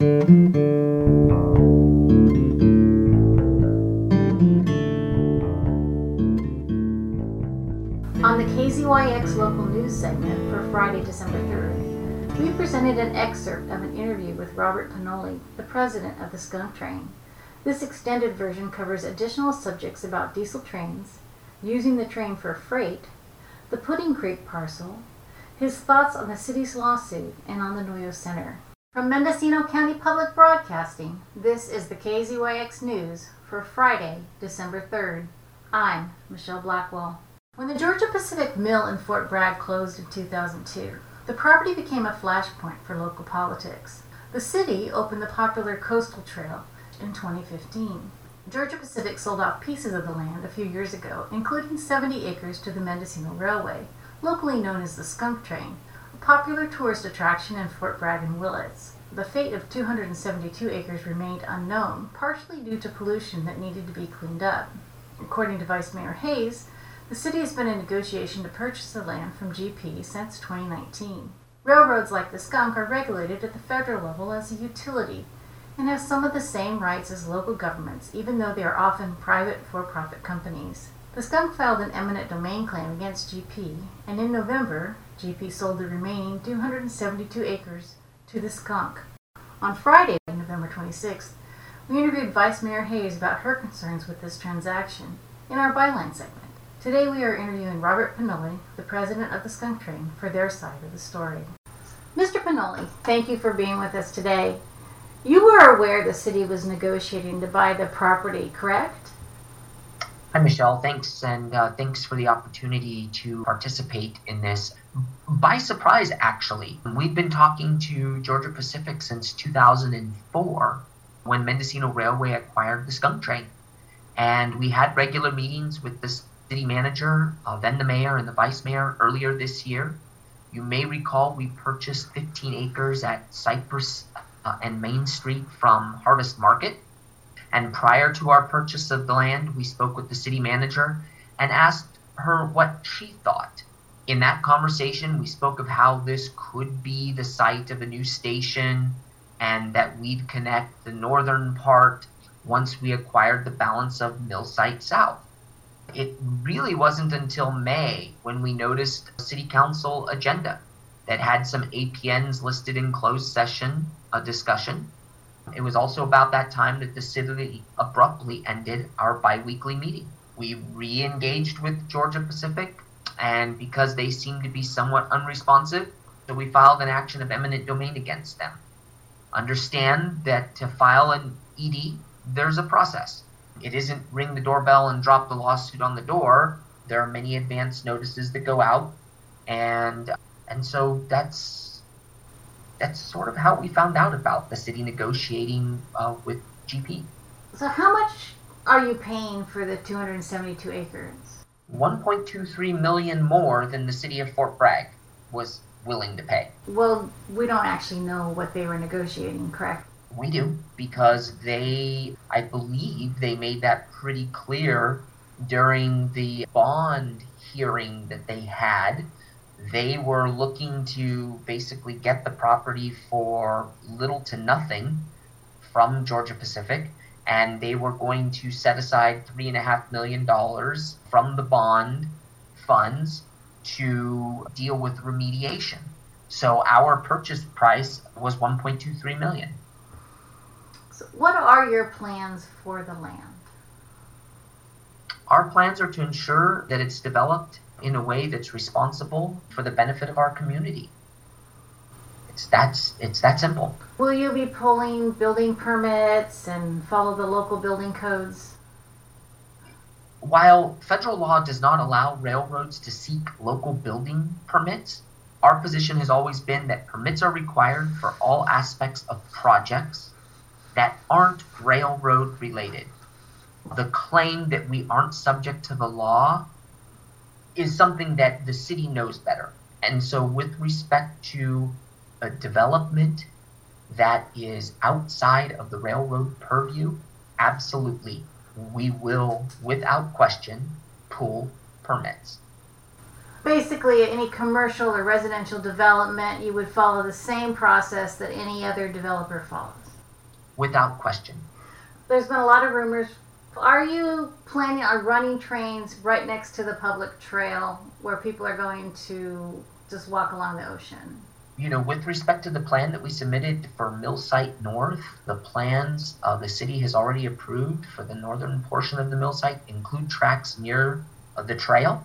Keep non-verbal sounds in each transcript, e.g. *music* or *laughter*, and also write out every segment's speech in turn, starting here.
On the KZYX local news segment for Friday, December 3rd, we presented an excerpt of an interview with Robert Pinoli, the president of the Skunk Train. This extended version covers additional subjects about diesel trains, using the train for freight, the Pudding Creek parcel, his thoughts on the city's lawsuit, and on the Noyo Center. From Mendocino County Public Broadcasting, this is the KZYX News for Friday, December 3rd. I'm Michelle Blackwell. When the Georgia Pacific Mill in Fort Bragg closed in 2002, the property became a flashpoint for local politics. The city opened the popular Coastal Trail in 2015. Georgia Pacific sold off pieces of the land a few years ago, including 70 acres to the Mendocino Railway, locally known as the Skunk Train, popular tourist attraction in Fort Bragg and Willits. The fate of 272 acres remained unknown, partially due to pollution that needed to be cleaned up. According to Vice Mayor Hayes, the city has been in negotiation to purchase the land from GP since 2019. Railroads like the Skunk are regulated at the federal level as a utility and have some of the same rights as local governments, even though they are often private for profit companies. The Skunk filed an eminent domain claim against GP, and in November, GP sold the remaining 272 acres to the Skunk. On Friday, November 26th, we interviewed Vice Mayor Hayes about her concerns with this transaction in our byline segment. Today we are interviewing Robert Pinoli, the president of the Skunk Train, for their side of the story. Mr. Pinoli, thank you for being with us today. You were aware the city was negotiating to buy the property, correct? Hi, Michelle. Thanks, and uh, thanks for the opportunity to participate in this. By surprise, actually. We've been talking to Georgia Pacific since 2004 when Mendocino Railway acquired the Skunk Train. And we had regular meetings with the city manager, uh, then the mayor, and the vice mayor earlier this year. You may recall we purchased 15 acres at Cypress uh, and Main Street from Harvest Market. And prior to our purchase of the land, we spoke with the city manager and asked her what she thought. In that conversation, we spoke of how this could be the site of a new station and that we'd connect the northern part once we acquired the balance of Mill Site South. It really wasn't until May when we noticed a city council agenda that had some APNs listed in closed session a discussion. It was also about that time that the city abruptly ended our biweekly meeting. We re engaged with Georgia Pacific, and because they seemed to be somewhat unresponsive, so we filed an action of eminent domain against them. Understand that to file an ED, there's a process. It isn't ring the doorbell and drop the lawsuit on the door. There are many advance notices that go out, and and so that's that's sort of how we found out about the city negotiating uh, with GP. So, how much are you paying for the 272 acres? 1.23 million more than the city of Fort Bragg was willing to pay. Well, we don't actually know what they were negotiating, correct? We do because they, I believe, they made that pretty clear during the bond hearing that they had they were looking to basically get the property for little to nothing from Georgia Pacific, and they were going to set aside three and a half million dollars from the bond funds to deal with remediation. So our purchase price was 1.23 million. So what are your plans for the land? Our plans are to ensure that it's developed in a way that's responsible for the benefit of our community. It's that's it's that simple. Will you be pulling building permits and follow the local building codes? While federal law does not allow railroads to seek local building permits, our position has always been that permits are required for all aspects of projects that aren't railroad related. The claim that we aren't subject to the law is something that the city knows better. And so, with respect to a development that is outside of the railroad purview, absolutely, we will, without question, pull permits. basically any commercial or residential development, you would follow the same process that any other developer follows. Without question. There's been a lot of rumors. Are you planning on running trains right next to the public trail where people are going to just walk along the ocean? you know, with respect to the plan that we submitted for Millsite North, the plans uh, the city has already approved for the northern portion of the mill site include tracks near uh, the trail,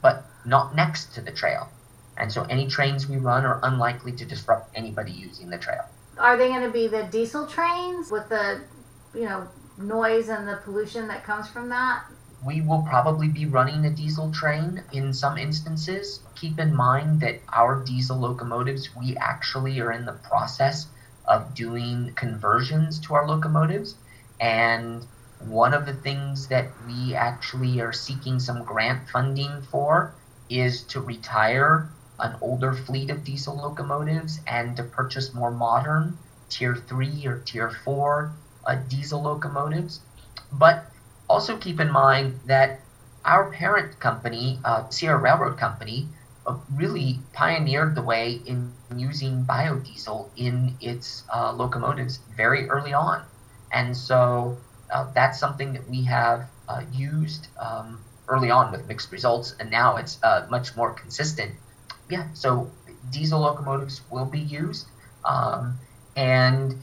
but not next to the trail. And so any trains we run are unlikely to disrupt anybody using the trail. Are they going to be the diesel trains with the, you know, noise and the pollution that comes from that? We will probably be running a diesel train in some instances. Keep in mind that our diesel locomotives, we actually are in the process of doing conversions to our locomotives. And one of the things that we actually are seeking some grant funding for is to retire an older fleet of diesel locomotives and to purchase more modern tier 3 or tier 4 uh, diesel locomotives. But also keep in mind that our parent company, uh, Sierra Railroad Company, uh, really pioneered the way in using biodiesel in its uh, locomotives very early on. And so uh, that's something that we have uh, used um, early on with mixed results, and now it's much more consistent. Yeah, so diesel locomotives will be used. Um, and,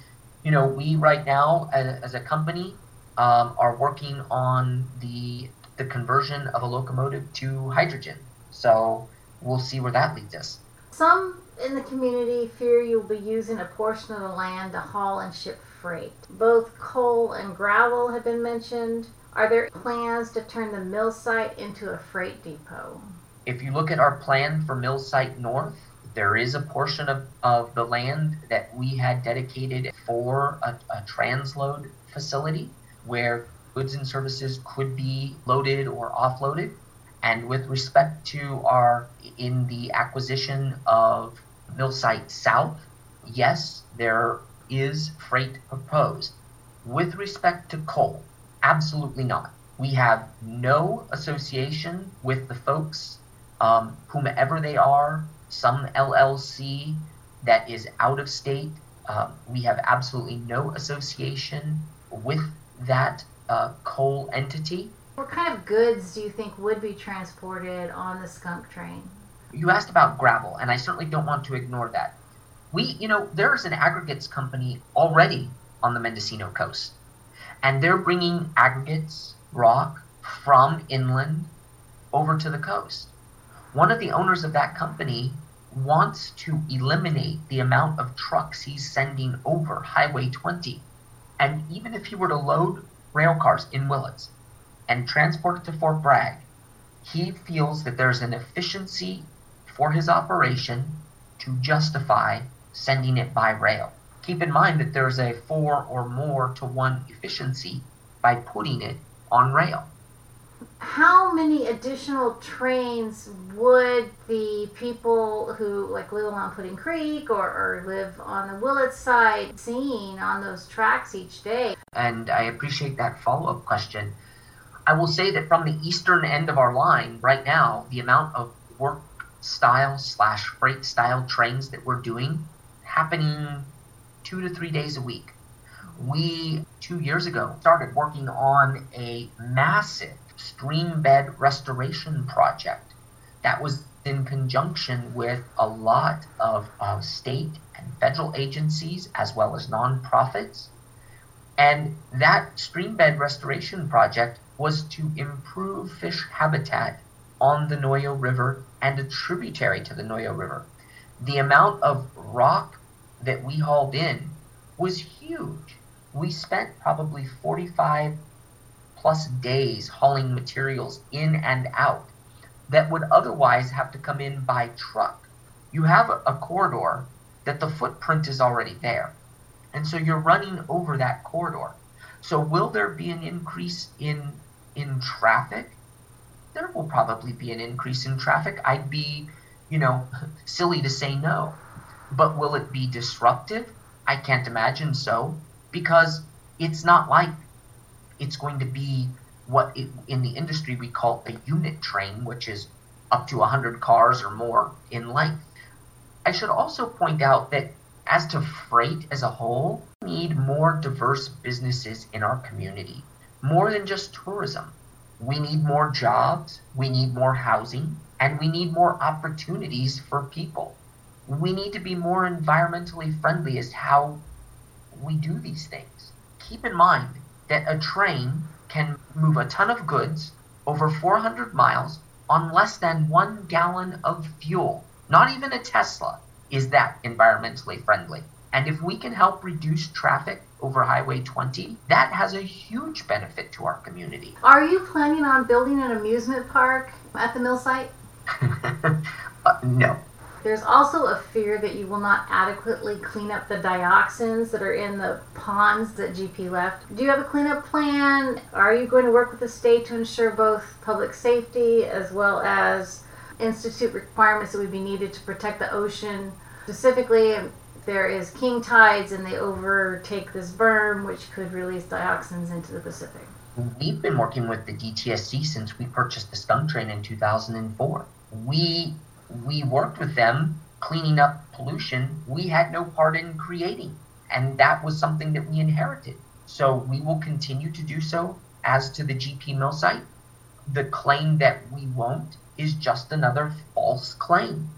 you know, we right now, as, as a company, um, are working on the the conversion of a locomotive to hydrogen. So we'll see where that leads us. Some in the community fear you'll be using a portion of the land to haul and ship freight. Both coal and gravel have been mentioned. Are there plans to turn the mill site into a freight depot? If you look at our plan for Mill Site North, there is a portion of, of the land that we had dedicated for a, a transload facility where goods and services could be loaded or offloaded. And with respect to our in the acquisition of Millsite South, yes, there is freight proposed. With respect to coal, absolutely not. We have no association with the folks, um, whomever they are, some LLC that is out of state. Um, we have absolutely no association with that uh, coal entity. What kind of goods do you think would be transported on the skunk train? You asked about gravel, and I certainly don't want to ignore that. We, you know, there's an aggregates company already on the Mendocino coast, and they're bringing aggregates, rock, from inland over to the coast. One of the owners of that company wants to eliminate the amount of trucks he's sending over Highway 20 and even if he were to load rail cars in Willits and transport it to Fort Bragg, he feels that there's an efficiency for his operation to justify sending it by rail. Keep in mind that there's a four or more to one efficiency by putting it on rail how many additional trains would the people who like live along Pudding Creek or, or live on the Willits side seeing on those tracks each day? And I appreciate that follow up question. I will say that from the eastern end of our line right now, the amount of work style slash freight style trains that we're doing happening two to three days a week. We two years ago started working on a massive stream bed restoration project that was in conjunction with a lot of uh, state and federal agencies as well as nonprofits. And that stream bed restoration project was to improve fish habitat on the Noyo River and a tributary to the Noyo River. The amount of rock that we hauled in was huge. We spent probably 45 plus days hauling materials in and out that would otherwise have to come in by truck. You have a, corridor that the footprint is already there. And so you're running over that corridor. So will there be an increase in in traffic? There will probably be an increase in traffic. I'd be, you know, *laughs* silly to say no. But will it be disruptive? I can't imagine so because it's not like it's going to be what it, in the industry we call a unit train, which is up to 100 cars or more in length. I should also point out that as to freight as a whole, we need more diverse businesses in our community, more than just tourism. We need more jobs, we need more housing, and we need more opportunities for people. We need to be more environmentally friendly as how we do these things. Keep in mind that a train can move a ton of goods over 400 miles on less than one gallon of fuel. Not even a Tesla is that environmentally friendly. And if we can help reduce traffic over Highway 20, that has a huge benefit to our community. Are you planning on building an amusement park at the mill site? *laughs* uh, no. There's also a fear that you will not adequately clean up the dioxins that are in the ponds that GP left. Do you have a cleanup plan? Are you going to work with the state to ensure both public safety as well as institute requirements that would be needed to protect the ocean? Specifically, there is king tides and they overtake this berm, which could release dioxins into the Pacific. We've been working with the DTSC since we purchased the skunk train in 2004. We we worked with them cleaning up pollution we had no part in creating. And that was something that we inherited. So we will continue to do so as to the GP mill site. The claim that we won't is just another false claim.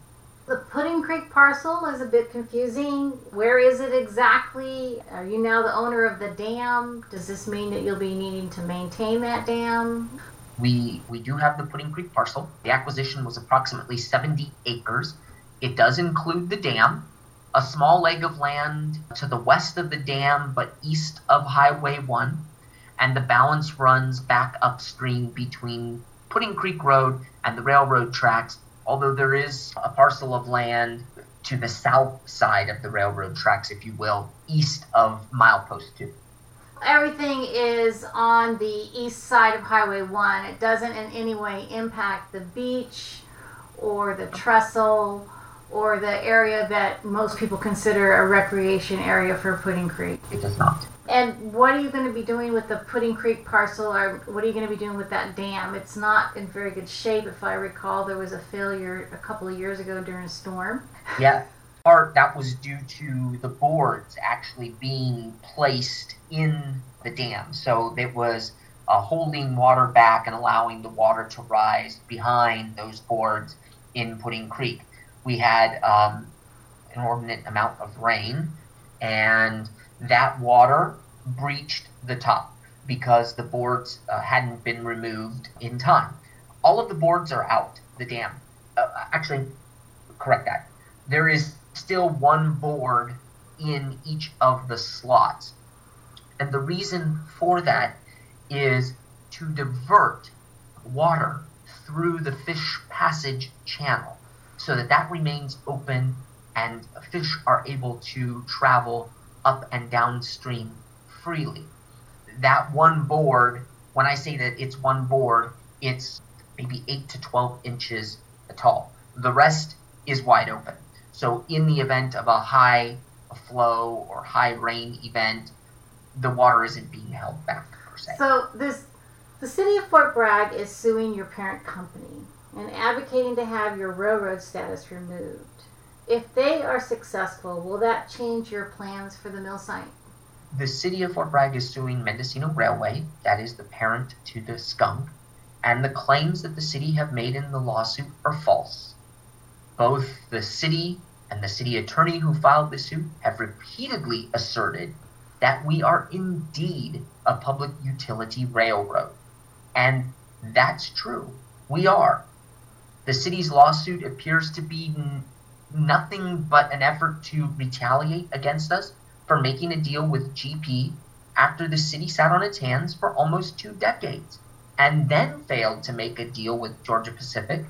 The Pudding Creek parcel is a bit confusing. Where is it exactly? Are you now the owner of the dam? Does this mean that you'll be needing to maintain that dam? We we do have the Pudding Creek parcel. The acquisition was approximately 70 acres. It does include the dam, a small leg of land to the west of the dam but east of Highway 1, and the balance runs back upstream between Pudding Creek Road and the railroad tracks, although there is a parcel of land to the south side of the railroad tracks, if you will, east of milepost 2 everything is on the east side of Highway 1. It doesn't in any way impact the beach or the trestle or the area that most people consider a recreation area for Pudding Creek. It does not. And what are you going to be doing with the Pudding Creek parcel, or what are you going to be doing with that dam? It's not in very good shape. If I recall, there was a failure a couple of years ago during a storm. Yeah, *laughs* part that was due to the boards actually being placed in the dam. So it was uh, holding water back and allowing the water to rise behind those boards in Pudding Creek. We had um, an inordinate amount of rain, and that water breached the top because the boards uh, hadn't been removed in time. All of the boards are out, the dam. Uh, actually, correct that. There is still one board in each of the slots. And the reason for that is to divert water through the fish passage channel so that that remains open and fish are able to travel up and downstream freely. That one board, when I say that it's one board, it's maybe 8 to 12 inches tall. The rest is wide open. So, in the event of a high flow or high rain event, the water isn't being held back per se. So, this the city of Fort Bragg is suing your parent company and advocating to have your railroad status removed. If they are successful, will that change your plans for the mill site? The city of Fort Bragg is suing Mendocino Railway, that is the parent to the skunk, and the claims that the city have made in the lawsuit are false. Both the city and the city attorney who filed the suit have repeatedly asserted that we are indeed a public utility railroad. And that's true. We are. The city's lawsuit appears to be n- nothing but an effort to retaliate against us for making a deal with GP after the city sat on its hands for almost two decades and then failed to make a deal with Georgia Pacific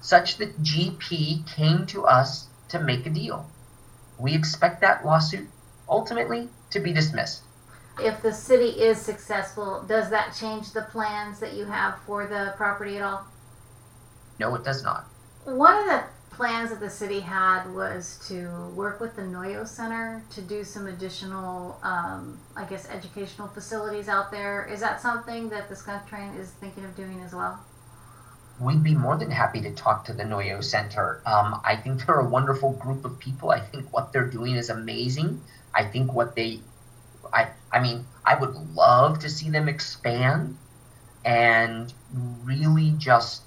such that GP came to us to make a deal. We expect that lawsuit ultimately to be dismissed. If the city is successful, does that change the plans that you have for the property at all? No, it does not. One of the plans that the city had was to work with the Noyo Center to do some additional, um, I guess, educational facilities out there. Is that something that the Skunk Train is thinking of doing as well? We'd be more than happy to talk to the Noyo Center. Um, I think they're a wonderful group of people. I think what they're doing is amazing. I think what they, I, I mean, I would love to see them expand and really just,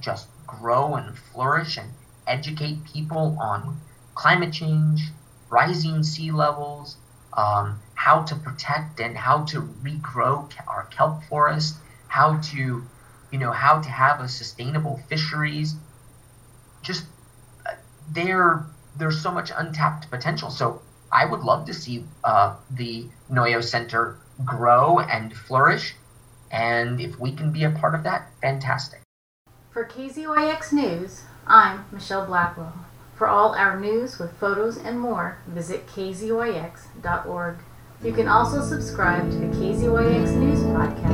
just grow and flourish and educate people on climate change, rising sea levels, um, how to protect and how to regrow our kelp forest, how to, you know, how to have a sustainable fisheries. Just uh, there, there's so much untapped potential. So I would love to see uh, the Noyo Center grow and flourish. And if we can be a part of that, fantastic. For KZYX News, I'm Michelle Blackwell. For all our news with photos and more, visit kzyx.org. You can also subscribe to the KZYX News Podcast